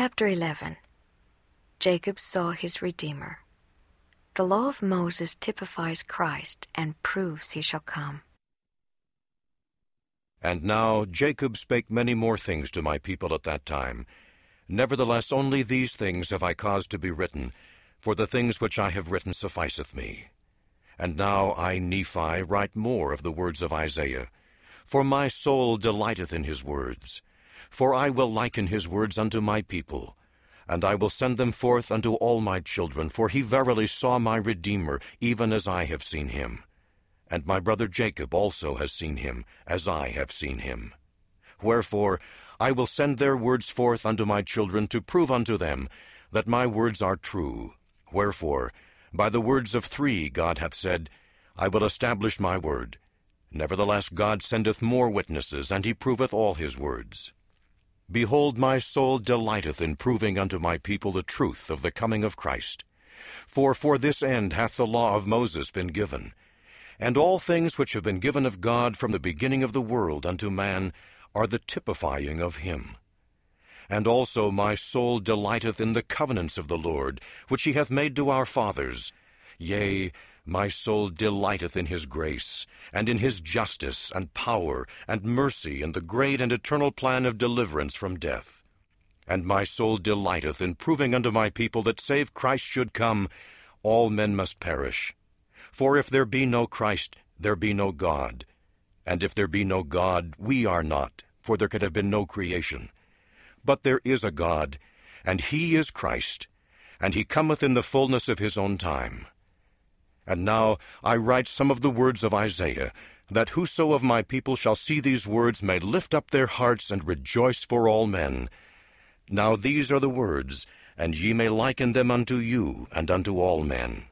Chapter 11 Jacob saw his Redeemer. The law of Moses typifies Christ and proves he shall come. And now Jacob spake many more things to my people at that time. Nevertheless, only these things have I caused to be written, for the things which I have written sufficeth me. And now I, Nephi, write more of the words of Isaiah, for my soul delighteth in his words. For I will liken his words unto my people, and I will send them forth unto all my children, for he verily saw my Redeemer, even as I have seen him. And my brother Jacob also has seen him, as I have seen him. Wherefore I will send their words forth unto my children to prove unto them that my words are true. Wherefore, by the words of three God hath said, I will establish my word. Nevertheless God sendeth more witnesses, and he proveth all his words. Behold, my soul delighteth in proving unto my people the truth of the coming of Christ. For for this end hath the law of Moses been given. And all things which have been given of God from the beginning of the world unto man are the typifying of him. And also my soul delighteth in the covenants of the Lord, which he hath made to our fathers. Yea, my soul delighteth in his grace, and in his justice, and power, and mercy, and the great and eternal plan of deliverance from death. And my soul delighteth in proving unto my people that save Christ should come, all men must perish. For if there be no Christ, there be no God. And if there be no God, we are not, for there could have been no creation. But there is a God, and he is Christ, and he cometh in the fullness of his own time. And now I write some of the words of Isaiah, that whoso of my people shall see these words may lift up their hearts and rejoice for all men. Now these are the words, and ye may liken them unto you and unto all men.